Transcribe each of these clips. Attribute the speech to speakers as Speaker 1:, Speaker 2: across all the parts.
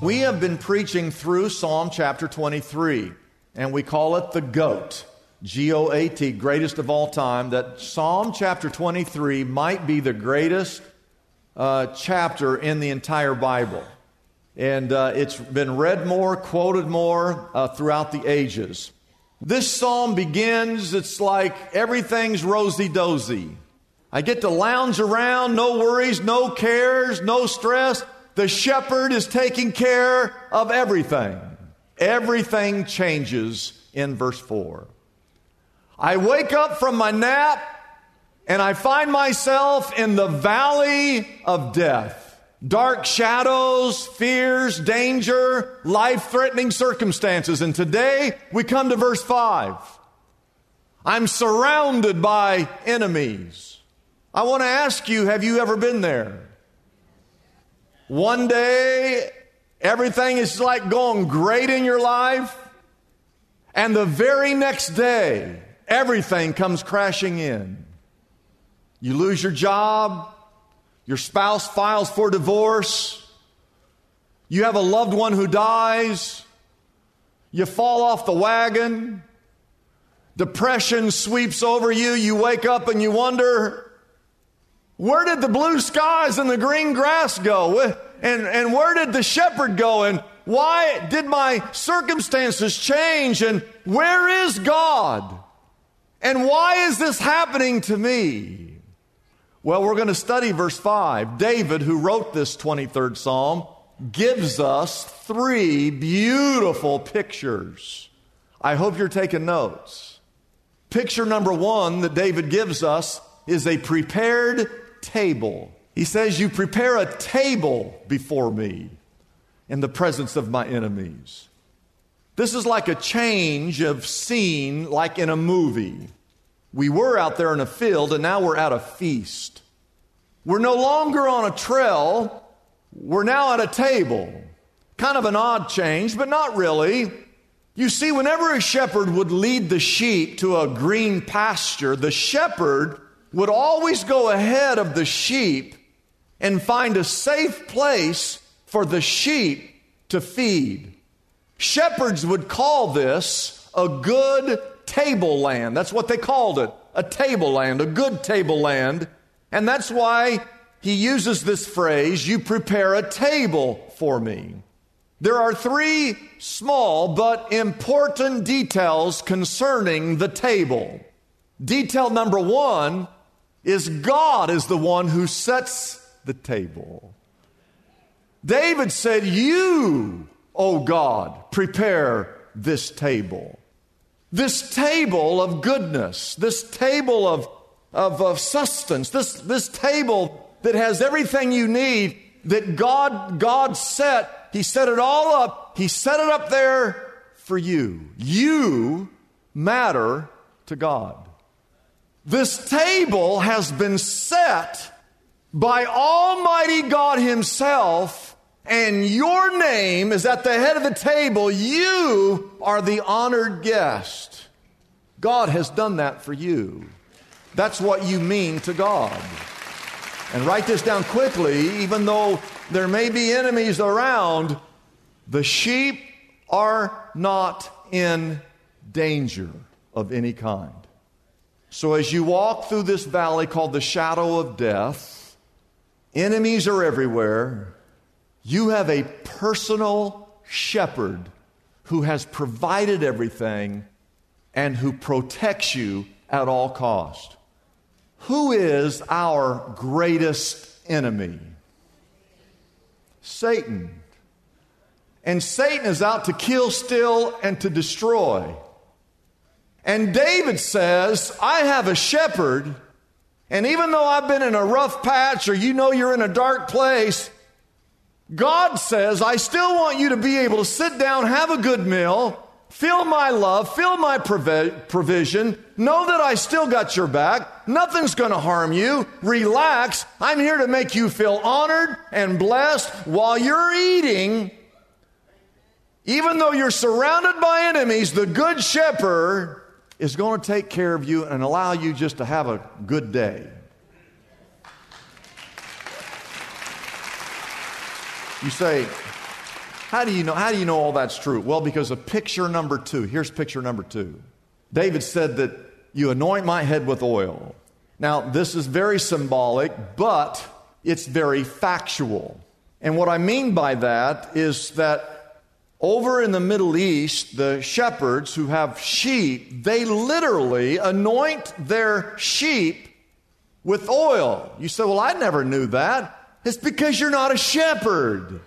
Speaker 1: We have been preaching through Psalm chapter 23, and we call it the GOAT, G O A T, greatest of all time. That Psalm chapter 23 might be the greatest uh, chapter in the entire Bible. And uh, it's been read more, quoted more uh, throughout the ages. This psalm begins, it's like everything's rosy dozy. I get to lounge around, no worries, no cares, no stress. The shepherd is taking care of everything. Everything changes in verse 4. I wake up from my nap and I find myself in the valley of death. Dark shadows, fears, danger, life threatening circumstances. And today we come to verse 5. I'm surrounded by enemies. I want to ask you have you ever been there? One day, everything is like going great in your life, and the very next day, everything comes crashing in. You lose your job, your spouse files for divorce, you have a loved one who dies, you fall off the wagon, depression sweeps over you, you wake up and you wonder, where did the blue skies and the green grass go? And, and where did the shepherd go? And why did my circumstances change? And where is God? And why is this happening to me? Well, we're going to study verse 5. David, who wrote this 23rd Psalm, gives us three beautiful pictures. I hope you're taking notes. Picture number one that David gives us is a prepared table. He says, You prepare a table before me in the presence of my enemies. This is like a change of scene, like in a movie. We were out there in a field, and now we're at a feast. We're no longer on a trail, we're now at a table. Kind of an odd change, but not really. You see, whenever a shepherd would lead the sheep to a green pasture, the shepherd would always go ahead of the sheep and find a safe place for the sheep to feed. Shepherds would call this a good tableland. That's what they called it a tableland, a good tableland. And that's why he uses this phrase you prepare a table for me. There are three small but important details concerning the table. Detail number one is God is the one who sets the table. David said, You, O God, prepare this table. This table of goodness, this table of, of, of sustenance, this, this table that has everything you need that God, God set. He set it all up. He set it up there for you. You matter to God. This table has been set by Almighty God Himself, and your name is at the head of the table. You are the honored guest. God has done that for you. That's what you mean to God. And write this down quickly, even though there may be enemies around, the sheep are not in danger of any kind. So, as you walk through this valley called the shadow of death, enemies are everywhere. You have a personal shepherd who has provided everything and who protects you at all cost. Who is our greatest enemy? Satan. And Satan is out to kill, steal, and to destroy. And David says, I have a shepherd, and even though I've been in a rough patch or you know you're in a dark place, God says, I still want you to be able to sit down, have a good meal, feel my love, feel my provision, know that I still got your back, nothing's going to harm you, relax. I'm here to make you feel honored and blessed while you're eating. Even though you're surrounded by enemies, the good shepherd is going to take care of you and allow you just to have a good day. You say, how do you know how do you know all that's true? Well, because of picture number 2. Here's picture number 2. David said that you anoint my head with oil. Now, this is very symbolic, but it's very factual. And what I mean by that is that over in the Middle East, the shepherds who have sheep, they literally anoint their sheep with oil. You say, Well, I never knew that. It's because you're not a shepherd.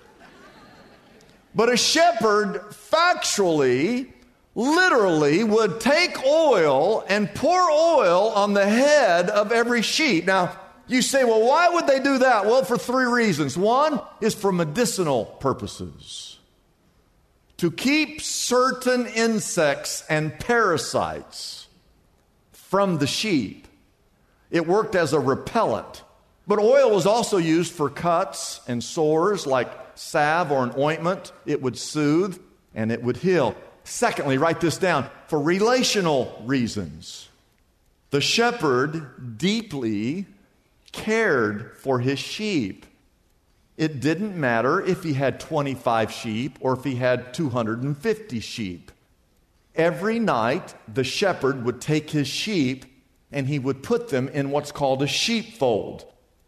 Speaker 1: But a shepherd, factually, literally, would take oil and pour oil on the head of every sheep. Now, you say, well, why would they do that? Well, for three reasons. One is for medicinal purposes to keep certain insects and parasites from the sheep. It worked as a repellent. But oil was also used for cuts and sores, like salve or an ointment. It would soothe and it would heal. Secondly, write this down for relational reasons. The shepherd deeply cared for his sheep. It didn't matter if he had 25 sheep or if he had 250 sheep. Every night, the shepherd would take his sheep and he would put them in what's called a sheepfold.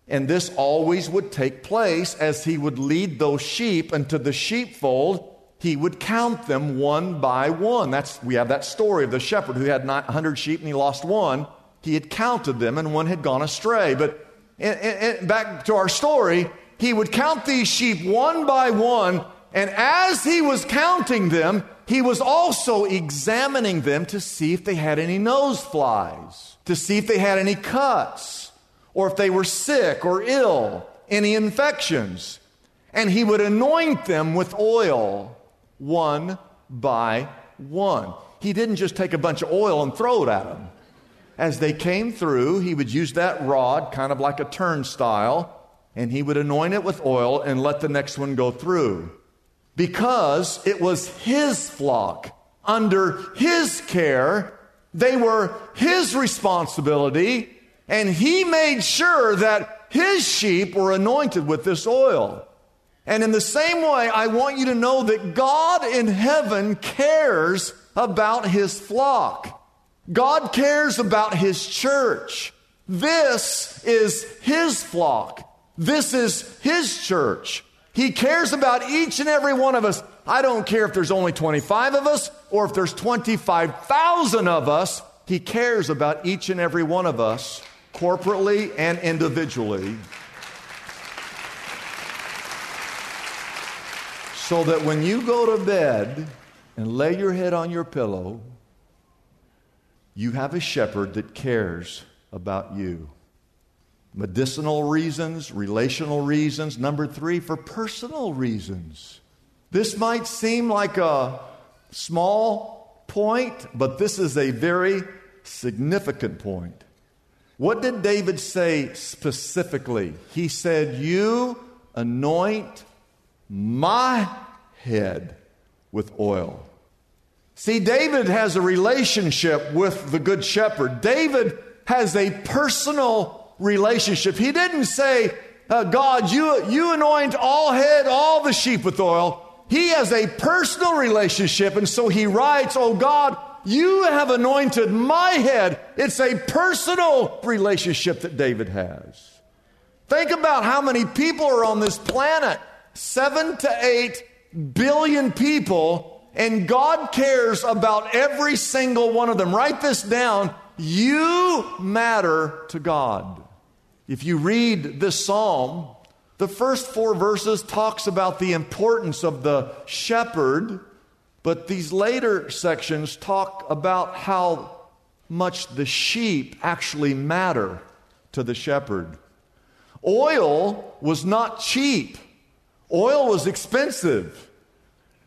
Speaker 1: And this always would take place as he would lead those sheep into the sheepfold. He would count them one by one. That's, we have that story of the shepherd who had 100 sheep and he lost one. He had counted them and one had gone astray. But and, and back to our story, he would count these sheep one by one, and as he was counting them, he was also examining them to see if they had any nose flies, to see if they had any cuts, or if they were sick or ill, any infections. And he would anoint them with oil one by one. He didn't just take a bunch of oil and throw it at them. As they came through, he would use that rod, kind of like a turnstile, and he would anoint it with oil and let the next one go through. Because it was his flock, under his care, they were his responsibility, and he made sure that his sheep were anointed with this oil. And in the same way, I want you to know that God in heaven cares about his flock. God cares about his church. This is his flock. This is His church. He cares about each and every one of us. I don't care if there's only 25 of us or if there's 25,000 of us. He cares about each and every one of us, corporately and individually. So that when you go to bed and lay your head on your pillow, you have a shepherd that cares about you medicinal reasons, relational reasons. Number three, for personal reasons. This might seem like a small point, but this is a very significant point. What did David say specifically? He said, You anoint my head with oil. See, David has a relationship with the Good Shepherd. David has a personal relationship. He didn't say, uh, God, you, you anoint all head, all the sheep with oil. He has a personal relationship, and so he writes, Oh God, you have anointed my head. It's a personal relationship that David has. Think about how many people are on this planet seven to eight billion people, and God cares about every single one of them. Write this down. You matter to God. If you read this psalm, the first four verses talks about the importance of the shepherd, but these later sections talk about how much the sheep actually matter to the shepherd. Oil was not cheap. Oil was expensive.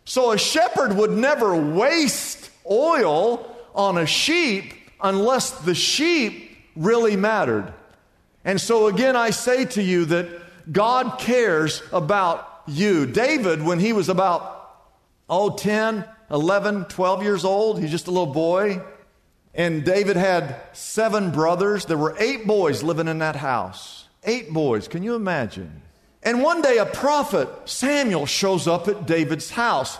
Speaker 1: So a shepherd would never waste oil on a sheep unless the sheep really mattered. And so again, I say to you that God cares about you. David, when he was about, oh, 10, 11, 12 years old, he's just a little boy. And David had seven brothers. There were eight boys living in that house. Eight boys. Can you imagine? And one day a prophet, Samuel, shows up at David's house.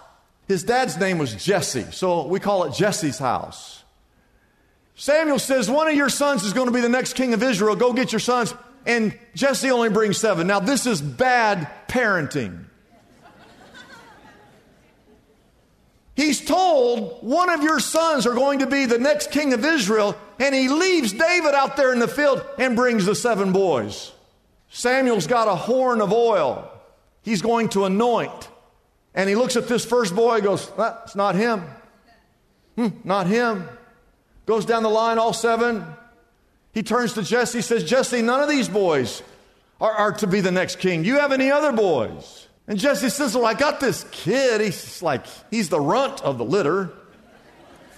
Speaker 1: His dad's name was Jesse, so we call it Jesse's house. Samuel says, One of your sons is going to be the next king of Israel. Go get your sons. And Jesse only brings seven. Now, this is bad parenting. He's told one of your sons are going to be the next king of Israel, and he leaves David out there in the field and brings the seven boys. Samuel's got a horn of oil. He's going to anoint. And he looks at this first boy and goes, That's not him. Hmm, not him. Goes down the line, all seven. He turns to Jesse, says, Jesse, none of these boys are, are to be the next king. You have any other boys? And Jesse says, Well, I got this kid. He's like, he's the runt of the litter.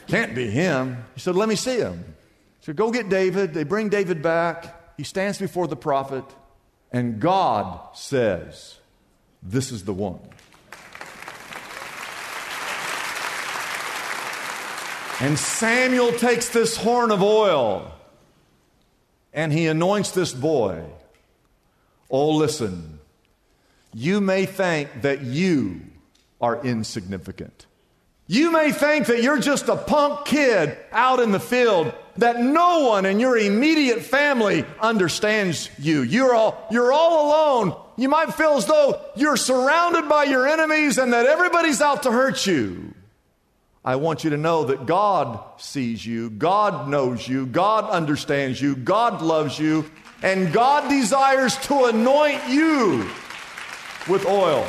Speaker 1: Can't be him. He said, Let me see him. So go get David. They bring David back. He stands before the prophet. And God says, This is the one. And Samuel takes this horn of oil and he anoints this boy. Oh, listen, you may think that you are insignificant. You may think that you're just a punk kid out in the field, that no one in your immediate family understands you. You're all, you're all alone. You might feel as though you're surrounded by your enemies and that everybody's out to hurt you. I want you to know that God sees you, God knows you, God understands you, God loves you, and God desires to anoint you with oil.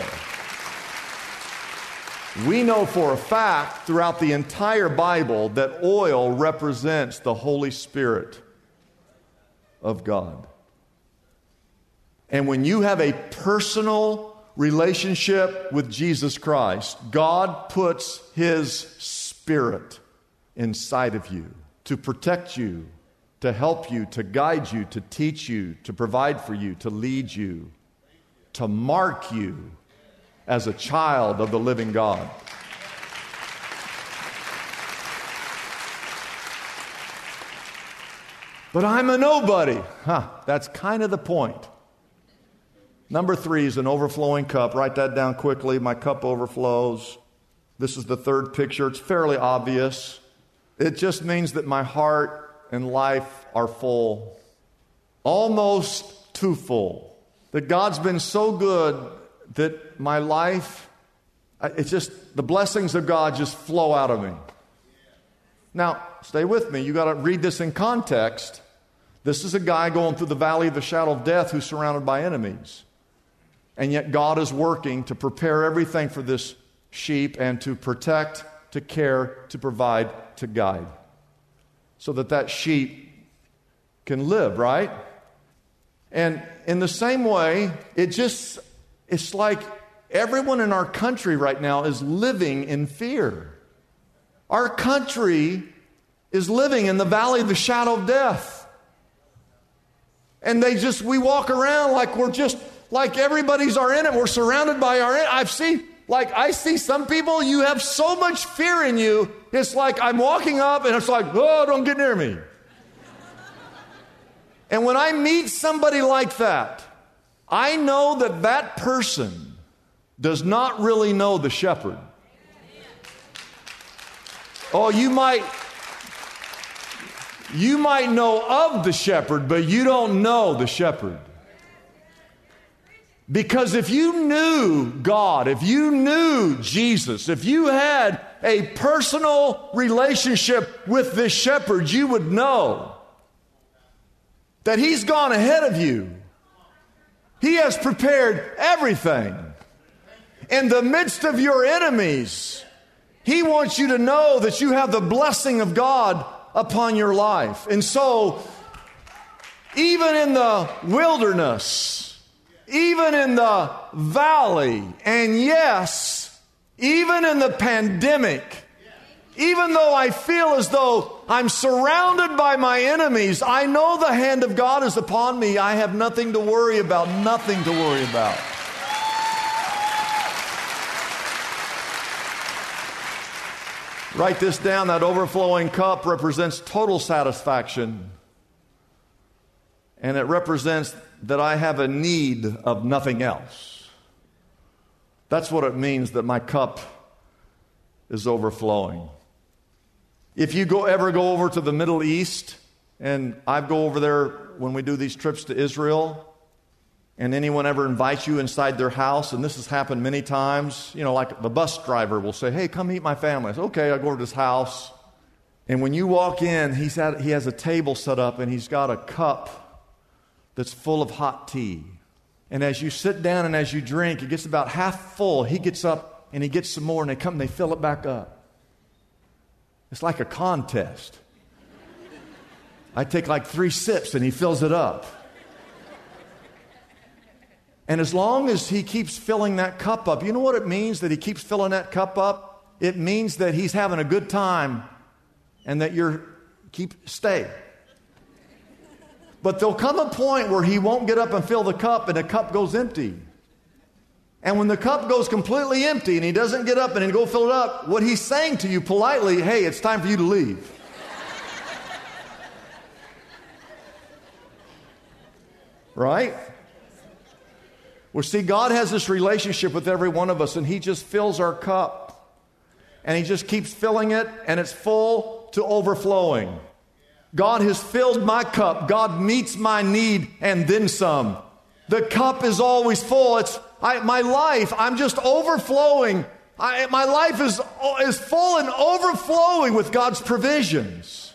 Speaker 1: We know for a fact throughout the entire Bible that oil represents the Holy Spirit of God. And when you have a personal relationship with Jesus Christ, God puts His Spirit inside of you to protect you, to help you, to guide you, to teach you, to provide for you, to lead you, to mark you as a child of the living God. But I'm a nobody. Huh, that's kind of the point. Number three is an overflowing cup. Write that down quickly. My cup overflows. This is the third picture. It's fairly obvious. It just means that my heart and life are full, almost too full. That God's been so good that my life, it's just the blessings of God just flow out of me. Now, stay with me. You got to read this in context. This is a guy going through the valley of the shadow of death who's surrounded by enemies. And yet, God is working to prepare everything for this sheep and to protect, to care, to provide, to guide. So that that sheep can live, right? And in the same way, it just it's like everyone in our country right now is living in fear. Our country is living in the valley of the shadow of death. And they just, we walk around like we're just, like everybody's our enemy. We're surrounded by our I've seen, like, I see some people, you have so much fear in you, it's like I'm walking up and it's like, oh, don't get near me. and when I meet somebody like that, I know that that person does not really know the shepherd. Oh, you might you might know of the shepherd, but you don't know the shepherd. Because if you knew God, if you knew Jesus, if you had a personal relationship with this shepherd, you would know that he's gone ahead of you. He has prepared everything. In the midst of your enemies, he wants you to know that you have the blessing of God upon your life. And so, even in the wilderness, even in the valley, and yes, even in the pandemic, even though I feel as though I'm surrounded by my enemies, I know the hand of God is upon me. I have nothing to worry about, nothing to worry about. Write this down that overflowing cup represents total satisfaction, and it represents that I have a need of nothing else. That's what it means that my cup is overflowing. If you go, ever go over to the Middle East, and I go over there when we do these trips to Israel, and anyone ever invites you inside their house, and this has happened many times, you know, like the bus driver will say, Hey, come meet my family. I say, Okay, I go over to his house. And when you walk in, he's at, he has a table set up and he's got a cup that's full of hot tea. And as you sit down and as you drink, it gets about half full. He gets up and he gets some more, and they come and they fill it back up. It's like a contest. I take like three sips and he fills it up. And as long as he keeps filling that cup up, you know what it means that he keeps filling that cup up? It means that he's having a good time and that you're keep stay. But there'll come a point where he won't get up and fill the cup and the cup goes empty. And when the cup goes completely empty and he doesn't get up and go fill it up, what he's saying to you politely, hey, it's time for you to leave. right? Well, see, God has this relationship with every one of us, and He just fills our cup. And He just keeps filling it, and it's full to overflowing. God has filled my cup. God meets my need and then some. The cup is always full. It's I, my life. I'm just overflowing. I, my life is, is full and overflowing with God's provisions.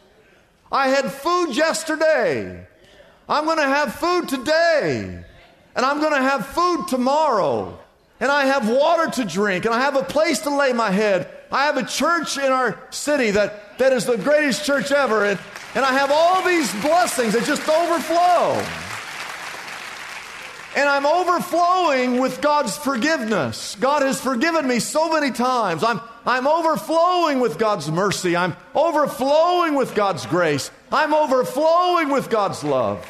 Speaker 1: I had food yesterday. I'm going to have food today. And I'm going to have food tomorrow. And I have water to drink. And I have a place to lay my head. I have a church in our city that, that is the greatest church ever. And and I have all these blessings that just overflow. And I'm overflowing with God's forgiveness. God has forgiven me so many times. I'm, I'm overflowing with God's mercy. I'm overflowing with God's grace. I'm overflowing with God's love.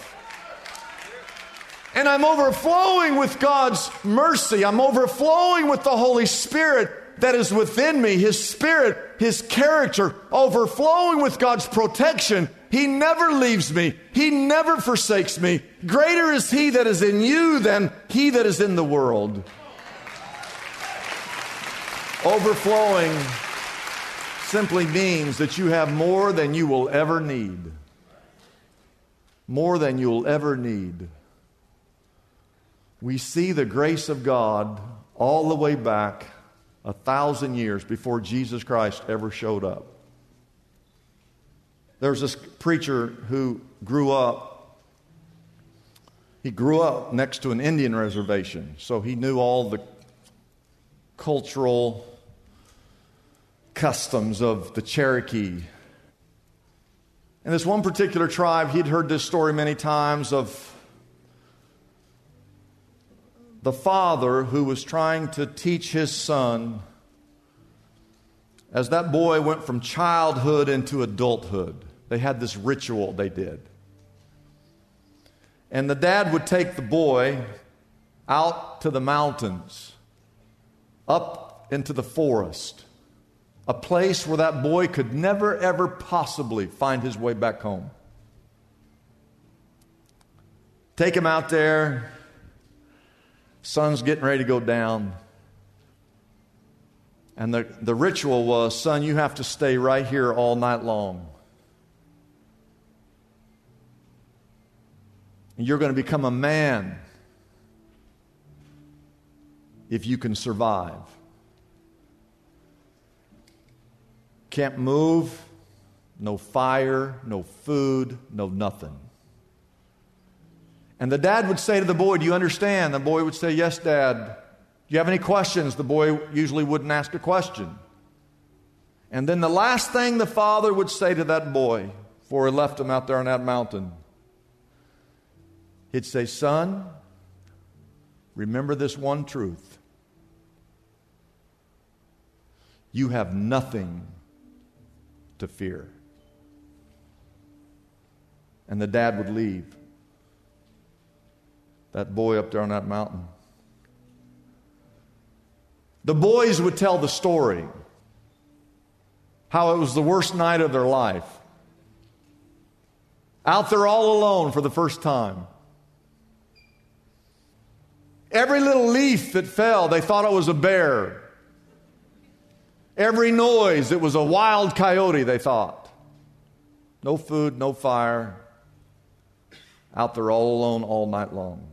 Speaker 1: And I'm overflowing with God's mercy. I'm overflowing with the Holy Spirit that is within me, His Spirit, His character, overflowing with God's protection. He never leaves me. He never forsakes me. Greater is He that is in you than He that is in the world. Overflowing simply means that you have more than you will ever need. More than you'll ever need. We see the grace of God all the way back a thousand years before Jesus Christ ever showed up. There's this preacher who grew up. He grew up next to an Indian reservation, so he knew all the cultural customs of the Cherokee. And this one particular tribe, he'd heard this story many times of the father who was trying to teach his son as that boy went from childhood into adulthood. They had this ritual they did. And the dad would take the boy out to the mountains, up into the forest, a place where that boy could never, ever possibly find his way back home. Take him out there, Sun's getting ready to go down. And the, the ritual was son, you have to stay right here all night long. You're going to become a man if you can survive. Can't move, no fire, no food, no nothing. And the dad would say to the boy, Do you understand? The boy would say, Yes, dad. Do you have any questions? The boy usually wouldn't ask a question. And then the last thing the father would say to that boy before he left him out there on that mountain, he'd say, Son, remember this one truth. You have nothing to fear. And the dad would leave that boy up there on that mountain. The boys would tell the story how it was the worst night of their life. Out there all alone for the first time. Every little leaf that fell, they thought it was a bear. Every noise, it was a wild coyote, they thought. No food, no fire. Out there all alone all night long.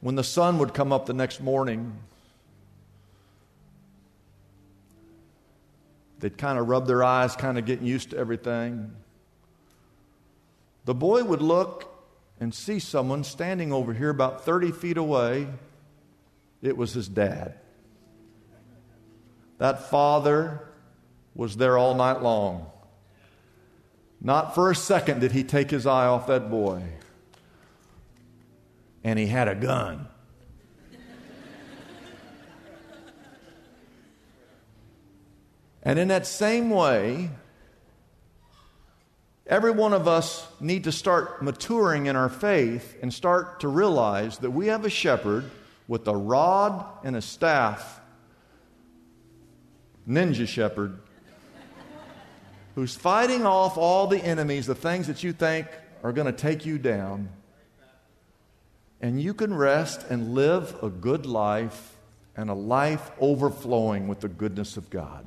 Speaker 1: When the sun would come up the next morning, they'd kind of rub their eyes, kind of getting used to everything. The boy would look and see someone standing over here about 30 feet away. It was his dad. That father was there all night long. Not for a second did he take his eye off that boy and he had a gun. and in that same way, every one of us need to start maturing in our faith and start to realize that we have a shepherd with a rod and a staff, ninja shepherd, who's fighting off all the enemies, the things that you think are going to take you down and you can rest and live a good life and a life overflowing with the goodness of God.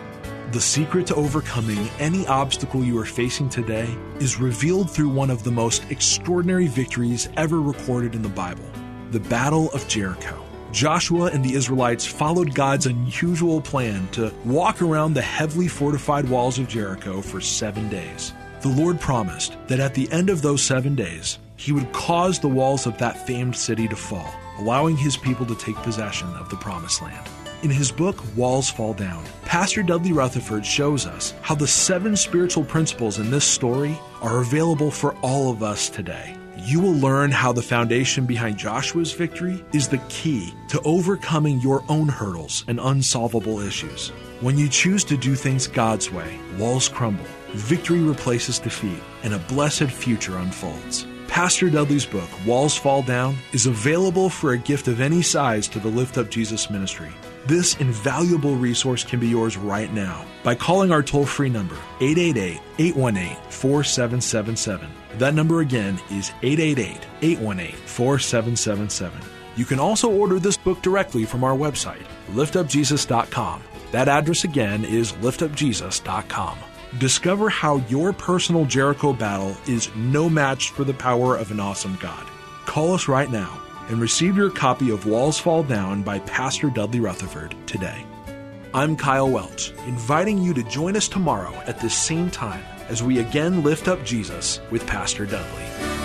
Speaker 2: The secret to overcoming any obstacle you are facing today is revealed through one of the most extraordinary victories ever recorded in the Bible the Battle of Jericho. Joshua and the Israelites followed God's unusual plan to walk around the heavily fortified walls of Jericho for seven days. The Lord promised that at the end of those seven days, He would cause the walls of that famed city to fall, allowing His people to take possession of the Promised Land. In his book, Walls Fall Down, Pastor Dudley Rutherford shows us how the seven spiritual principles in this story are available for all of us today you will learn how the foundation behind Joshua's victory is the key to overcoming your own hurdles and unsolvable issues. When you choose to do things God's way, walls crumble, victory replaces defeat, and a blessed future unfolds. Pastor Dudley's book, Walls Fall Down, is available for a gift of any size to the Lift Up Jesus ministry. This invaluable resource can be yours right now by calling our toll free number, 888 818 4777. That number again is 888 818 4777. You can also order this book directly from our website, liftupjesus.com. That address again is liftupjesus.com. Discover how your personal Jericho battle is no match for the power of an awesome God. Call us right now and receive your copy of Walls Fall Down by Pastor Dudley Rutherford today. I'm Kyle Welch, inviting you to join us tomorrow at this same time as we again lift up Jesus with Pastor Dudley.